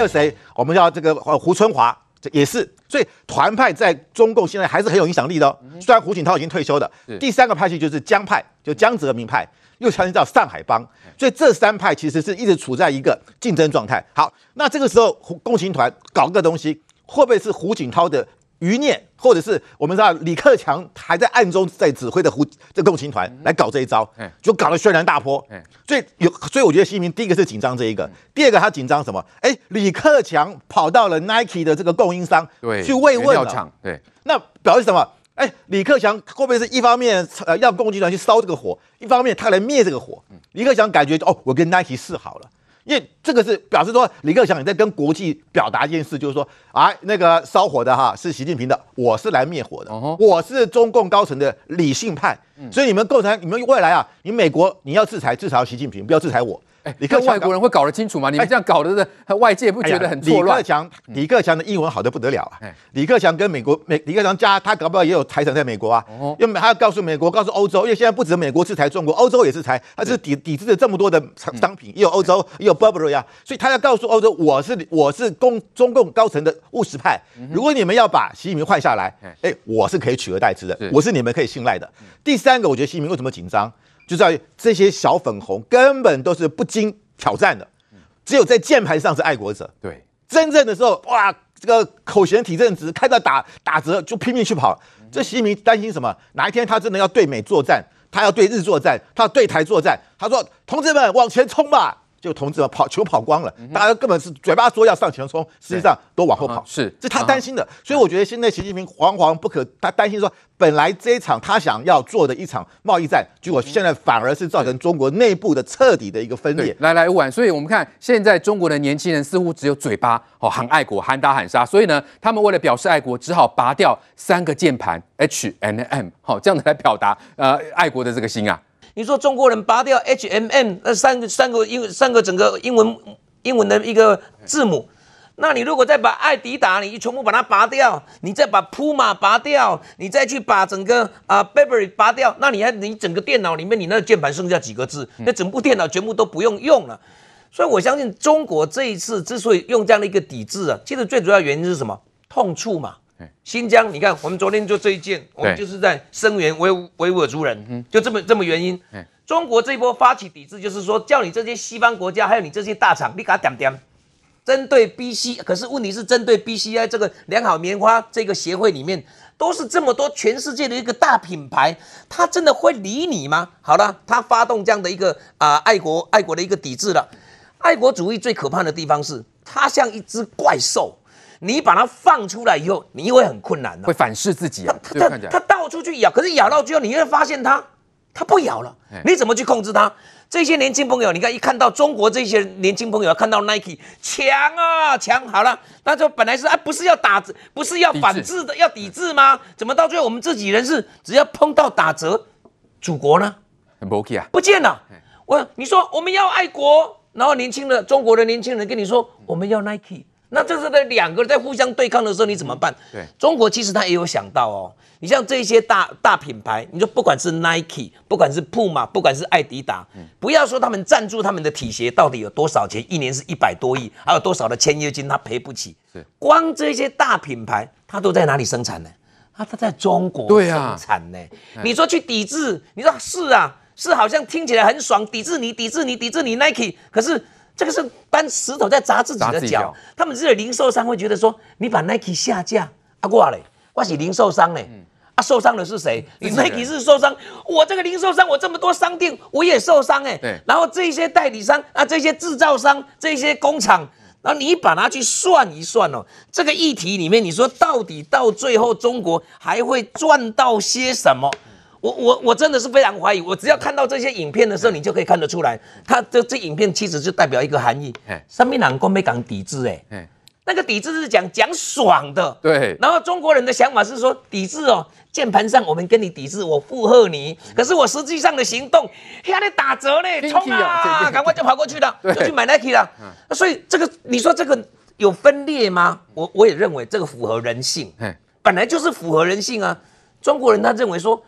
还有谁？我们要这个胡春华，这也是。所以团派在中共现在还是很有影响力的哦。虽然胡锦涛已经退休了，第三个派系就是江派，就江泽民派，又称叫上海帮。所以这三派其实是一直处在一个竞争状态。好，那这个时候共青团搞个东西，会不会是胡锦涛的？余孽，或者是我们知道李克强还在暗中在指挥的胡这共青团来搞这一招，就搞得轩然大波。所以有，所以我觉得习近平第一个是紧张这一个，第二个他紧张什么？哎，李克强跑到了 Nike 的这个供应商去慰问了，对，那表示什么？哎，李克强会不会是一方面呃要共青团去烧这个火，一方面他来灭这个火？李克强感觉哦，我跟 Nike 示好了。因为这个是表示说，李克强也在跟国际表达一件事，就是说，啊，那个烧火的哈是习近平的，我是来灭火的，我是中共高层的理性派，所以你们构成你们未来啊，你美国你要制裁，至少要习近平，不要制裁我。哎，你看外国人会搞得清楚吗？你们这样搞的，外界不觉得很错乱？李克强，李克强的英文好的不得了啊！李克强跟美国美，李克强家他搞不好也有财产在美国啊。因为他要告诉美国，告诉欧洲，因为现在不止美国制裁中国，欧洲也制裁，他是抵抵制了这么多的商品，也有欧洲，也有 Burberry 啊，所以他要告诉欧洲，我是我是共中共高层的务实派。如果你们要把习近平换下来，哎，我是可以取而代之的，我是你们可以信赖的。第三个，我觉得习近平为什么紧张，就在于这些小粉红根本都是不经挑战的，只有在键盘上是爱国者。对，真正的时候，哇，这个口嫌体正直，看到打打折就拼命去跑。这习近平担心什么？哪一天他真的要对美作战，他要对日作战，他要对台作战，他说：“同志们，往前冲吧！”就同志们跑球跑光了，大家根本是嘴巴说要上前冲，实际上都往后跑。是，这他担心的。所以我觉得现在习近平惶惶不可，他担心说，本来这一场他想要做的一场贸易战，结果现在反而是造成中国内部的彻底的一个分裂。来来，晚，所以我们看现在中国的年轻人似乎只有嘴巴哦喊爱国、喊打喊杀，所以呢，他们为了表示爱国，只好拔掉三个键盘 H and M，好这样子来表达呃爱国的这个心啊。你说中国人拔掉 H M M 那三个三个英三个整个英文英文的一个字母，那你如果再把爱迪达你全部把它拔掉，你再把 Puma 拔掉，你再去把整个啊 Burberry 拔掉，那你还你整个电脑里面你那个键盘剩下几个字？那整部电脑全部都不用用了。所以我相信中国这一次之所以用这样的一个抵制啊，其实最主要原因是什么？痛处嘛。新疆，你看，我们昨天就这一件，我们就是在声援维维吾尔族人，就这么这么原因。中国这一波发起抵制，就是说叫你这些西方国家，还有你这些大厂，你给他点点，针对 BC，可是问题是针对 BCI 这个良好棉花这个协会里面，都是这么多全世界的一个大品牌，他真的会理你吗？好了，他发动这样的一个啊、呃、爱国爱国的一个抵制了。爱国主义最可怕的地方是，它像一只怪兽。你把它放出来以后，你会很困难的，会反噬自己啊。它它它到处去咬，可是咬到最后，你会发现它它不咬了。你怎么去控制它？这些年轻朋友，你看一看到中国这些年轻朋友，看到 Nike 强啊强，好了，那就本来是啊，不是要打折，不是要反制的，要抵制吗？怎么到最后我们自己人是只要碰到打折，祖国呢？不见啊，不见了。我你说我们要爱国，然后年轻的中国的年轻人跟你说我们要 Nike。那这是在两个人在互相对抗的时候，你怎么办？对，中国其实他也有想到哦。你像这些大大品牌，你说不管是 Nike，不管是 Puma，不管是艾迪达，不要说他们赞助他们的体鞋到底有多少钱，一年是一百多亿，还有多少的签约金他赔不起。是，光这些大品牌，它都在哪里生产呢？他他在中国生产呢。你说去抵制，你说是啊，是好像听起来很爽，抵制你，抵制你，抵制你 Nike，可是。这个是搬石头在砸自己的脚，他们这些零售商会觉得说，你把 Nike 下架，啊挂嘞，我是零售商嘞，啊受伤的是谁？你 Nike 是受伤，我这个零售商，我这么多商店，我也受伤哎。对。然后这些代理商啊，这些制造商，这些工厂，然后你把它去算一算哦，这个议题里面，你说到底到最后，中国还会赚到些什么？我我我真的是非常怀疑，我只要看到这些影片的时候，你就可以看得出来，它这这影片其实就代表一个含义。上面两个没讲抵制，哎，那个抵制是讲讲爽的，对。然后中国人的想法是说抵制哦，键盘上我们跟你抵制，我附和你，可是我实际上的行动，还得打折嘞，冲啊，赶快就跑过去了，就去买 Nike 了。所以这个你说这个有分裂吗？我我也认为这个符合人性，本来就是符合人性啊。中国人他认为说。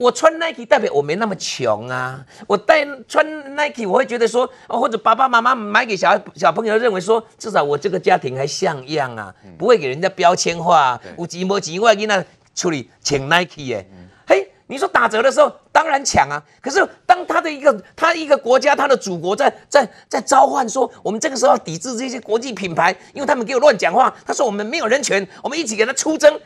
我穿 Nike 代表我没那么穷啊，我带穿 Nike 我会觉得说，或者爸爸妈妈买给小小朋友认为说，至少我这个家庭还像样啊，不会给人家标签化。有几毛几万给那处理请 Nike 耶，嘿，你说打折的时候当然抢啊，可是当他的一个他一个国家他的祖国在在在召唤说，我们这个时候要抵制这些国际品牌，因为他们给我乱讲话，他说我们没有人权，我们一起给他出征。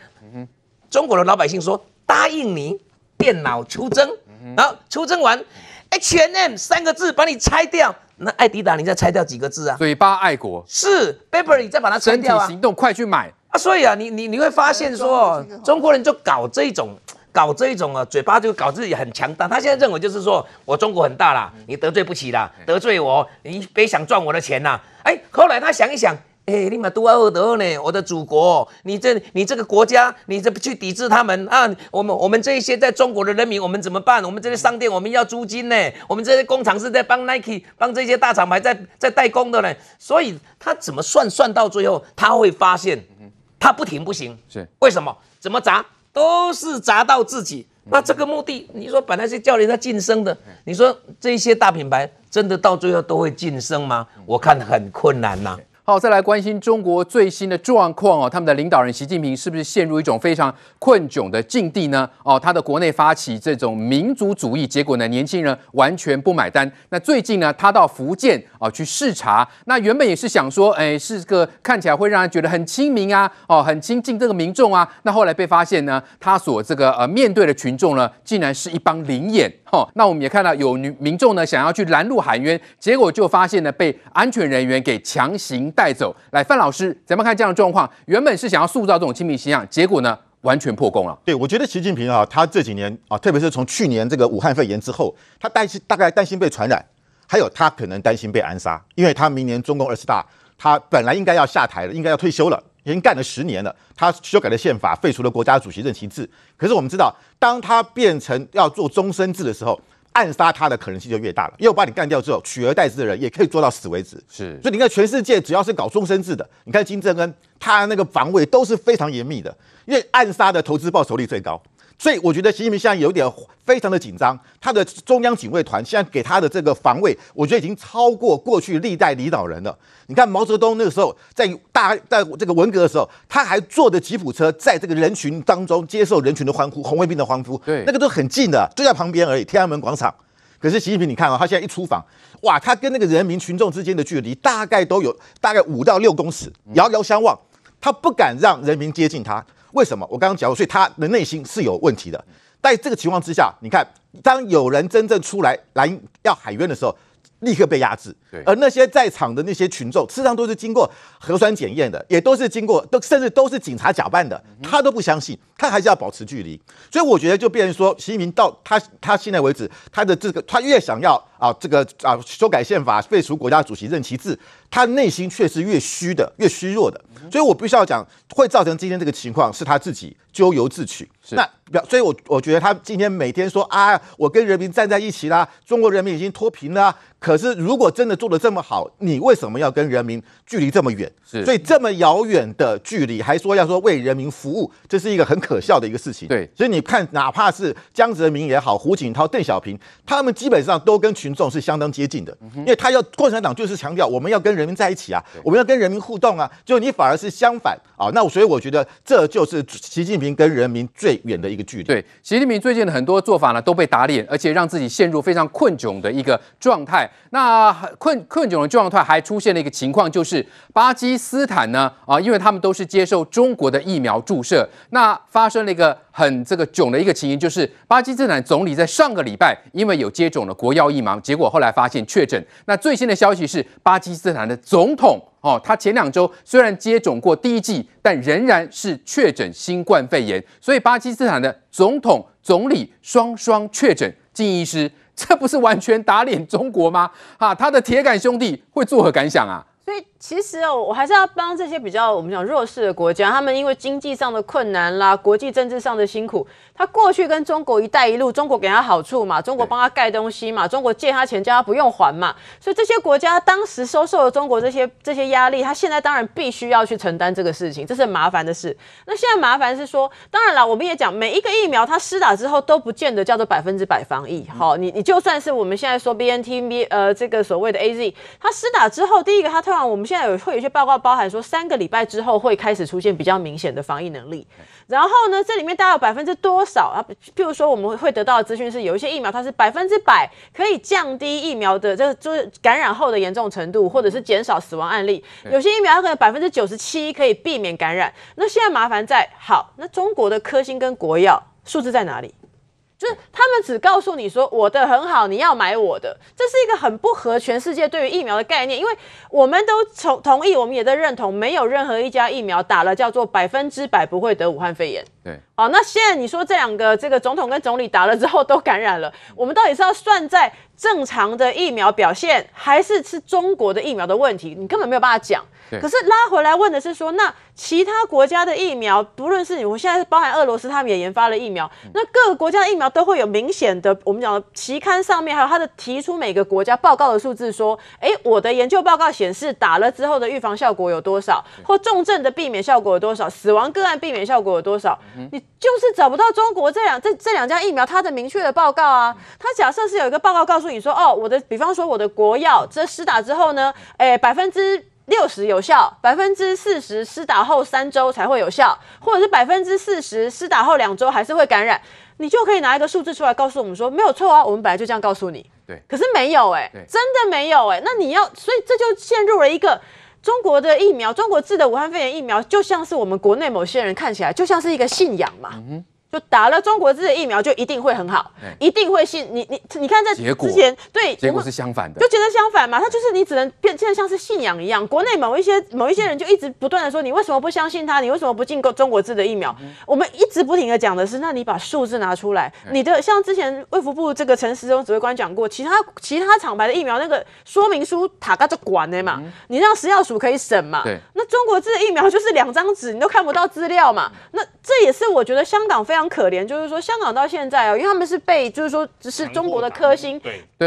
中国的老百姓说答应你。电脑出征，然后出征完，H&M 三个字把你拆掉，那艾迪达你再拆掉几个字啊？嘴巴爱国是，Burberry 再把它拆掉啊？行动快去买啊！所以啊，你你你会发现说，中国人就搞这种，搞这种啊，嘴巴就搞自己很强大。他现在认为就是说我中国很大啦，你得罪不起啦，得罪我，你别想赚我的钱呐！哎，后来他想一想。哎，你们独二德呢？我的祖国，你这你这个国家，你这不去抵制他们啊？我们我们这一些在中国的人民，我们怎么办？我们这些商店，我们要租金呢？我们这些工厂是在帮 Nike 帮这些大厂牌在在代工的呢？所以他怎么算算到最后，他会发现，他不停不行。是为什么？怎么砸都是砸到自己。那这个目的，你说本来是叫人家晋升的，你说这些大品牌真的到最后都会晋升吗？我看很困难呐、啊。好，再来关心中国最新的状况哦。他们的领导人习近平是不是陷入一种非常困窘的境地呢？哦，他的国内发起这种民族主义，结果呢，年轻人完全不买单。那最近呢，他到福建啊去视察，那原本也是想说，哎，是个看起来会让人觉得很亲民啊，哦，很亲近这个民众啊。那后来被发现呢，他所这个呃面对的群众呢，竟然是一帮灵眼。哦，那我们也看到有女民众呢想要去拦路喊冤，结果就发现呢被安全人员给强行带走。来，范老师，咱们看这样的状况？原本是想要塑造这种亲密形象，结果呢，完全破功了。对，我觉得习近平啊，他这几年啊，特别是从去年这个武汉肺炎之后，他担心大概担心被传染，还有他可能担心被暗杀，因为他明年中共二十大，他本来应该要下台了，应该要退休了，已经干了十年了，他修改了宪法，废除了国家主席任期制。可是我们知道，当他变成要做终身制的时候，暗杀他的可能性就越大了，因为我把你干掉之后，取而代之的人也可以做到死为止。是，所以你看，全世界只要是搞终身制的，你看金正恩，他那个防卫都是非常严密的，因为暗杀的投资报酬率最高。所以我觉得习近平现在有点非常的紧张，他的中央警卫团现在给他的这个防卫，我觉得已经超过过去历代领导人了。你看毛泽东那个时候在大在这个文革的时候，他还坐着吉普车在这个人群当中接受人群的欢呼，红卫兵的欢呼，对，那个都很近的，就在旁边而已，天安门广场。可是习近平，你看啊，他现在一出访，哇，他跟那个人民群众之间的距离大概都有大概五到六公尺，遥遥相望，他不敢让人民接近他。为什么？我刚刚讲过，所以他的内心是有问题的。在这个情况之下，你看，当有人真正出来来要喊冤的时候，立刻被压制。对，而那些在场的那些群众，事实上都是经过核酸检验的，也都是经过，都甚至都是警察假扮的，他都不相信，他还是要保持距离。所以我觉得，就变成说，习近平到他他现在为止，他的这个他越想要啊这个啊修改宪法，废除国家主席任期制，他内心却是越虚的，越虚弱的。所以我必须要讲，会造成今天这个情况，是他自己咎由自取。是那表，所以我我觉得他今天每天说啊，我跟人民站在一起啦，中国人民已经脱贫了。可是如果真的做得这么好，你为什么要跟人民距离这么远？是，所以这么遥远的距离，还说要说为人民服务，这是一个很可笑的一个事情。对，所以你看，哪怕是江泽民也好，胡锦涛、邓小平，他们基本上都跟群众是相当接近的，因为他要共产党就是强调我们要跟人民在一起啊，我们要跟人民互动啊，就你反而是相反啊。那所以我觉得这就是习近平跟人民最远的一个距离。对，习近平最近的很多做法呢都被打脸，而且让自己陷入非常困窘的一个状态。那困困窘的状态还出现了一个情况，就是巴基斯坦呢啊，因为他们都是接受中国的疫苗注射，那发生了一个很这个囧的一个情形，就是巴基斯坦总理在上个礼拜因为有接种了国药疫苗，结果后来发现确诊。那最新的消息是，巴基斯坦的总统哦，他前两周虽然接种过第一剂，但仍然是确诊新冠肺炎，所以巴基斯坦的总统、总理双双确诊。金医师。这不是完全打脸中国吗？啊，他的铁杆兄弟会作何感想啊？所以其实哦，我还是要帮这些比较我们讲弱势的国家，他们因为经济上的困难啦，国际政治上的辛苦，他过去跟中国“一带一路”，中国给他好处嘛，中国帮他盖东西嘛，中国借他钱叫他不用还嘛，所以这些国家当时收受了中国这些这些压力，他现在当然必须要去承担这个事情，这是很麻烦的事。那现在麻烦是说，当然了，我们也讲每一个疫苗它施打之后都不见得叫做百分之百防疫，好，你你就算是我们现在说 BNT B 呃这个所谓的 AZ，它施打之后，第一个它突然我们现在有会有一些报告包含说三个礼拜之后会开始出现比较明显的防疫能力。然后呢，这里面大概有百分之多少啊？譬如说，我们会得到的资讯是，有一些疫苗它是百分之百可以降低疫苗的，这就是感染后的严重程度，或者是减少死亡案例。有些疫苗它可能百分之九十七可以避免感染。那现在麻烦在，好，那中国的科兴跟国药数字在哪里？就是他们只告诉你说我的很好，你要买我的，这是一个很不合全世界对于疫苗的概念，因为我们都同同意，我们也在认同，没有任何一家疫苗打了叫做百分之百不会得武汉肺炎。对，好，那现在你说这两个这个总统跟总理打了之后都感染了，我们到底是要算在正常的疫苗表现，还是是中国的疫苗的问题？你根本没有办法讲。可是拉回来问的是说，那其他国家的疫苗，不论是你，我现在是包含俄罗斯，他们也研发了疫苗，那各个国家的疫苗都会有明显的，我们讲的期刊上面还有他的提出每个国家报告的数字，说，哎，我的研究报告显示打了之后的预防效果有多少，或重症的避免效果有多少，死亡个案避免效果有多少，你就是找不到中国这两这这两家疫苗它的明确的报告啊。它假设是有一个报告告诉你说，哦，我的比方说我的国药这施打之后呢，哎，百分之。六十有效，百分之四十施打后三周才会有效，或者是百分之四十施打后两周还是会感染，你就可以拿一个数字出来告诉我们说没有错啊，我们本来就这样告诉你。对，可是没有哎、欸，真的没有哎、欸，那你要，所以这就陷入了一个中国的疫苗，中国制的武汉肺炎疫苗，就像是我们国内某些人看起来就像是一个信仰嘛。就打了中国制的疫苗，就一定会很好，一定会信你你你看在之前对结果是相反的，就觉得相反嘛，他就是你只能变现在像是信仰一样，国内某一些某一些人就一直不断的说，你为什么不相信他？你为什么不进购中国制的疫苗？我们一直不停的讲的是，那你把数字拿出来，你的像之前卫福部这个陈时中指挥官讲过，其他其他厂牌的疫苗那个说明书塔嘎就管的嘛，你让食药署可以审嘛，那中国制的疫苗就是两张纸，你都看不到资料嘛，那这也是我觉得香港非常。可怜，就是说香港到现在哦，因为他们是被就是说只是中国的科星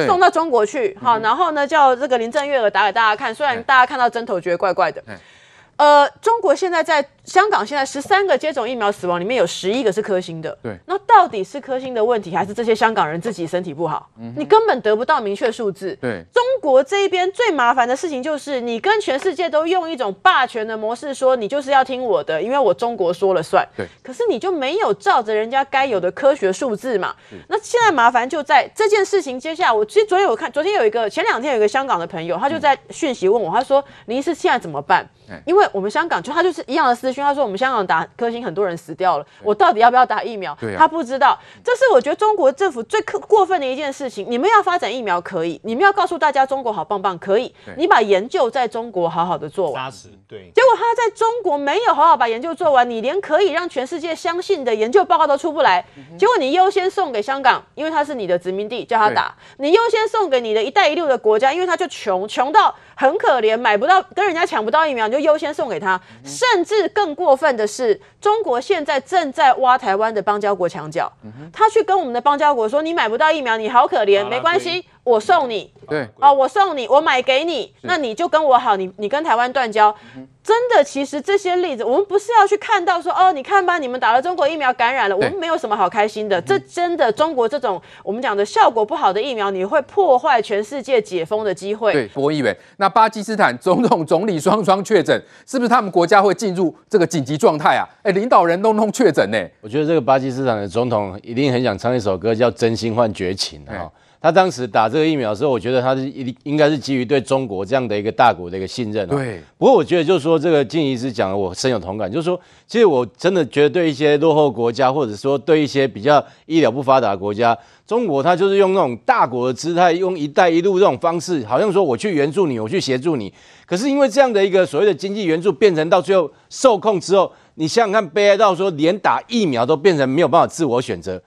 送到中国去，好，然后呢叫这个林郑月娥打给大家看，虽然大家看到针头觉得怪怪的。呃，中国现在在香港，现在十三个接种疫苗死亡里面有十一个是科兴的。对，那到底是科兴的问题，还是这些香港人自己身体不好？嗯、你根本得不到明确数字。对，中国这一边最麻烦的事情就是，你跟全世界都用一种霸权的模式说，你就是要听我的，因为我中国说了算。对，可是你就没有照着人家该有的科学数字嘛？那现在麻烦就在这件事情接下来，我其实昨天我看，昨天有一个，前两天有一个香港的朋友，他就在讯息问我，他说：“林医师现在怎么办？”因为我们香港就他就是一样的私讯，他说我们香港打科兴很多人死掉了，我到底要不要打疫苗？啊、他不知道，这是我觉得中国政府最过分的一件事情。你们要发展疫苗可以，你们要告诉大家中国好棒棒可以，你把研究在中国好好的做完。对。结果他在中国没有好好把研究做完，你连可以让全世界相信的研究报告都出不来。结果你优先送给香港，因为它是你的殖民地，叫他打。你优先送给你的一带一路的国家，因为他就穷穷到。很可怜，买不到，跟人家抢不到疫苗，你就优先送给他。甚至更过分的是，中国现在正在挖台湾的邦交国墙角。他去跟我们的邦交国说：“你买不到疫苗，你好可怜，没关系，我送你。”对，哦，我送你，我买给你，那你就跟我好，你你跟台湾断交。真的，其实这些例子，我们不是要去看到说，哦，你看吧，你们打了中国疫苗感染了，我们没有什么好开心的。这真的，中国这种我们讲的效果不好的疫苗，你会破坏全世界解封的机会。对，博议员，那巴基斯坦总统、总理双双确诊，是不是他们国家会进入这个紧急状态啊？哎，领导人都弄确诊呢。我觉得这个巴基斯坦的总统一定很想唱一首歌，叫《真心换绝情》啊。他当时打这个疫苗的时候，我觉得他是一应该是基于对中国这样的一个大国的一个信任。对。不过我觉得就是说，这个金医师讲的我深有同感，就是说，其实我真的觉得对一些落后国家，或者说对一些比较医疗不发达的国家，中国他就是用那种大国的姿态，用“一带一路”这种方式，好像说我去援助你，我去协助你。可是因为这样的一个所谓的经济援助，变成到最后受控之后，你想想看，悲哀到说连打疫苗都变成没有办法自我选择。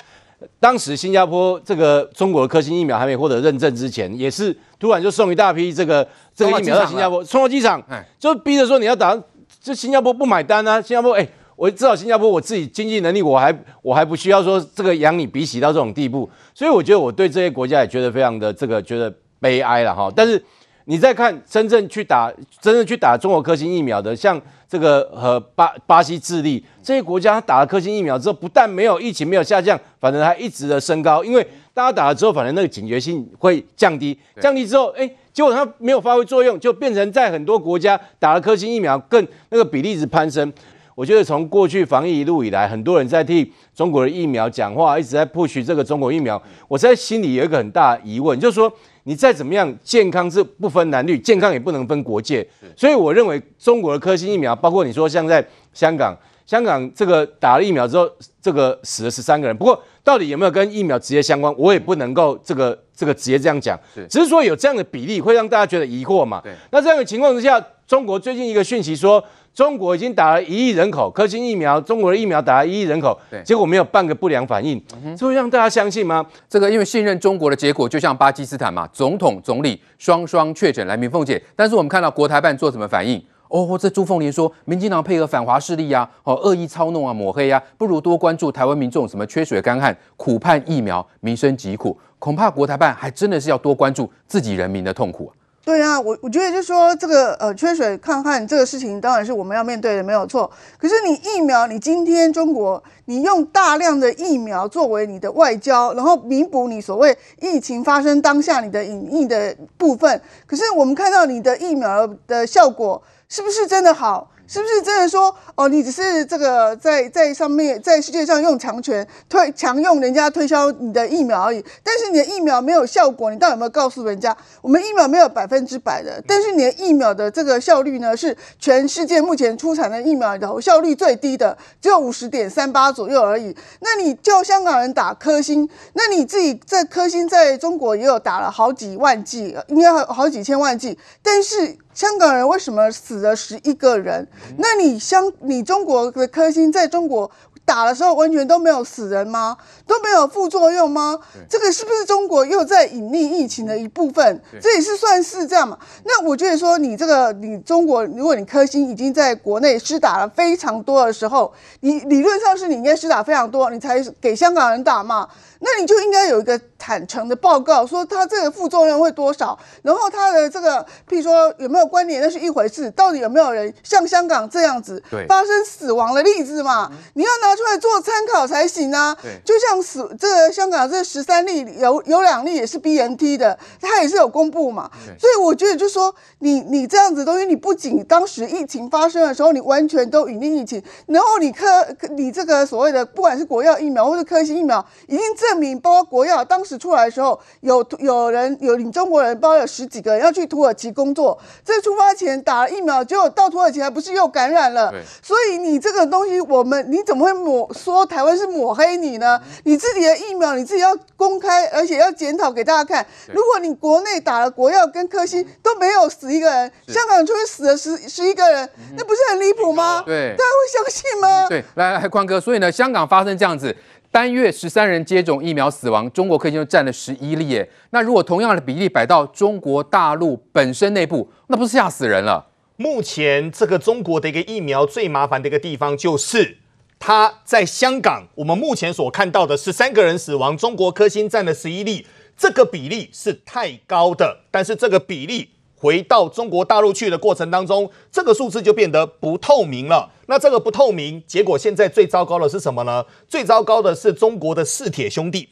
当时新加坡这个中国的科兴疫苗还没获得认证之前，也是突然就送一大批这个这个疫苗到新加坡，送到机场，就逼着说你要打，就新加坡不买单啊，新加坡哎。我知道新加坡，我自己经济能力，我还我还不需要说这个养你鼻息到这种地步，所以我觉得我对这些国家也觉得非常的这个觉得悲哀了哈。但是你再看真正去打真正去打中国科兴疫苗的，像这个和巴巴西、智利这些国家，打了科兴疫苗之后，不但没有疫情没有下降，反正还一直的升高，因为大家打了之后，反正那个警觉性会降低，降低之后，哎，结果它没有发挥作用，就变成在很多国家打了科兴疫苗更那个比例值攀升。我觉得从过去防疫一路以来，很多人在替中国的疫苗讲话，一直在 push 这个中国疫苗。我在心里有一个很大的疑问，就是说你再怎么样，健康是不分男女，健康也不能分国界。所以我认为中国的科兴疫苗，包括你说像在香港，香港这个打了疫苗之后，这个死了十三个人。不过到底有没有跟疫苗直接相关，我也不能够这个这个直接这样讲。只是说有这样的比例，会让大家觉得疑惑嘛。那这样的情况之下，中国最近一个讯息说。中国已经打了一亿人口科兴疫苗，中国的疫苗打了一亿人口，对，结果没有半个不良反应，这会让大家相信吗？这个因为信任中国的结果，就像巴基斯坦嘛，总统总理双双确诊。来，明凤姐，但是我们看到国台办做什么反应？哦，这朱凤莲说，民进党配合反华势力啊，哦，恶意操弄啊，抹黑啊，不如多关注台湾民众什么缺水干旱，苦盼疫苗，民生疾苦，恐怕国台办还真的是要多关注自己人民的痛苦啊。对啊，我我觉得就是说这个呃缺水抗旱这个事情当然是我们要面对的，没有错。可是你疫苗，你今天中国你用大量的疫苗作为你的外交，然后弥补你所谓疫情发生当下你的隐匿的部分。可是我们看到你的疫苗的效果是不是真的好？是不是真的说哦，你只是这个在在上面在世界上用强权推强用人家推销你的疫苗而已？但是你的疫苗没有效果，你到底有没有告诉人家，我们疫苗没有百分之百的？但是你的疫苗的这个效率呢，是全世界目前出产的疫苗里头效率最低的，只有五十点三八左右而已。那你叫香港人打科兴，那你自己在科兴在中国也有打了好几万剂，应该好好几千万剂，但是。香港人为什么死了十一个人？那你香你中国的科兴在中国打的时候完全都没有死人吗？都没有副作用吗？这个是不是中国又在隐匿疫情的一部分？这也是算是这样嘛？那我觉得说你这个你中国，如果你科兴已经在国内施打了非常多的时候，你理论上是你应该施打非常多，你才给香港人打嘛？那你就应该有一个坦诚的报告，说它这个副作用会多少，然后它的这个，譬如说有没有关联，那是一回事。到底有没有人像香港这样子发生死亡的例子嘛？你要拿出来做参考才行啊。就像死这个香港这十三例有有两例也是 BNT 的，它也是有公布嘛。所以我觉得就是说你你这样子东西，你不仅当时疫情发生的时候你完全都隐匿疫情，然后你科你这个所谓的不管是国药疫苗或是科兴疫苗已经证明，包括国药当时出来的时候，有有人有你中国人，包括有十几个人要去土耳其工作，在出发前打了疫苗，结果到土耳其还不是又感染了？所以你这个东西，我们你怎么会抹说台湾是抹黑你呢？你自己的疫苗你自己要公开，而且要检讨给大家看。如果你国内打了国药跟科兴都没有死一个人，香港出去死了十十一个人，那不是很离谱吗？对，大家会相信吗？对，来来，宽哥，所以呢，香港发生这样子。单月十三人接种疫苗死亡，中国科兴就占了十一例耶。那如果同样的比例摆到中国大陆本身内部，那不是吓死人了？目前这个中国的一个疫苗最麻烦的一个地方，就是它在香港。我们目前所看到的十三个人死亡，中国科兴占了十一例，这个比例是太高的。但是这个比例。回到中国大陆去的过程当中，这个数字就变得不透明了。那这个不透明，结果现在最糟糕的是什么呢？最糟糕的是中国的四铁兄弟。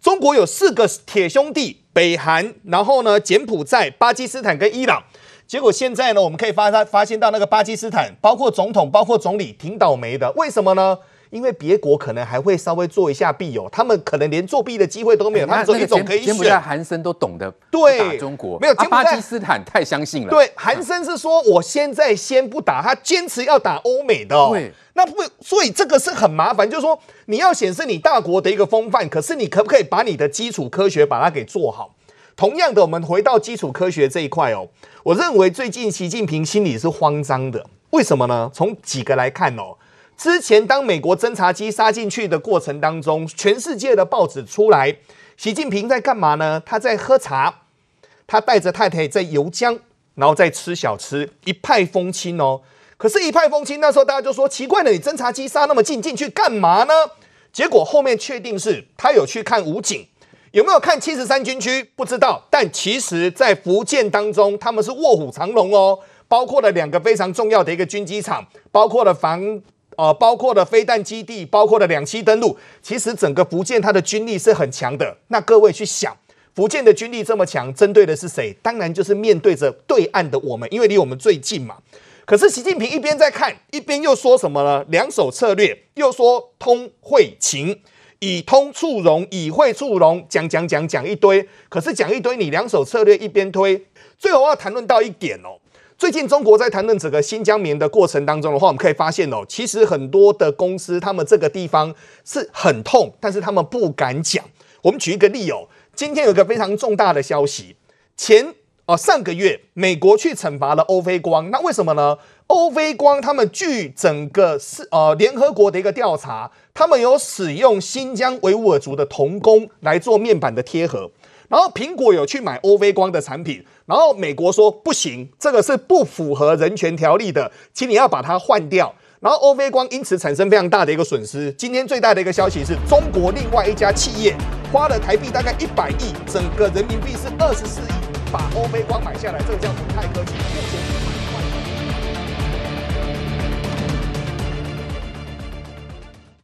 中国有四个铁兄弟，北韩，然后呢，柬埔寨、巴基斯坦跟伊朗。结果现在呢，我们可以发发发现到那个巴基斯坦，包括总统，包括总理，挺倒霉的。为什么呢？因为别国可能还会稍微做一下弊哦，他们可能连作弊的机会都没有，他们只有一种可以选。柬埔寨韩森都懂得对打中国，没有、啊、巴基斯坦太相信了。对，韩森是说我现在先不打，他坚持要打欧美的、哦。对，那不，所以这个是很麻烦，就是说你要显示你大国的一个风范，可是你可不可以把你的基础科学把它给做好？同样的，我们回到基础科学这一块哦，我认为最近习近平心里是慌张的，为什么呢？从几个来看哦。之前当美国侦察机杀进去的过程当中，全世界的报纸出来，习近平在干嘛呢？他在喝茶，他带着太太在游江，然后在吃小吃，一派风轻哦。可是，一派风轻，那时候大家就说奇怪了，你侦察机杀那么近，进去干嘛呢？结果后面确定是他有去看武警。有没有看七十三军区？不知道，但其实，在福建当中，他们是卧虎藏龙哦，包括了两个非常重要的一个军机场，包括了防呃，包括了飞弹基地，包括了两栖登陆。其实整个福建它的军力是很强的。那各位去想，福建的军力这么强，针对的是谁？当然就是面对着对岸的我们，因为离我们最近嘛。可是习近平一边在看，一边又说什么呢？两手策略，又说通会情。以通促融，以会促融，讲讲讲讲一堆，可是讲一堆，你两手策略一边推，最后要谈论到一点哦。最近中国在谈论整个新疆棉的过程当中的话，我们可以发现哦，其实很多的公司，他们这个地方是很痛，但是他们不敢讲。我们举一个例哦，今天有个非常重大的消息，前哦上个月美国去惩罚了欧菲光，那为什么呢？欧菲光他们据整个是呃联合国的一个调查，他们有使用新疆维吾尔族的童工来做面板的贴合，然后苹果有去买欧菲光的产品，然后美国说不行，这个是不符合人权条例的，请你要把它换掉，然后欧菲光因此产生非常大的一个损失。今天最大的一个消息是中国另外一家企业花了台币大概一百亿，整个人民币是二十四亿，把欧菲光买下来，这个叫宏泰科技，目前。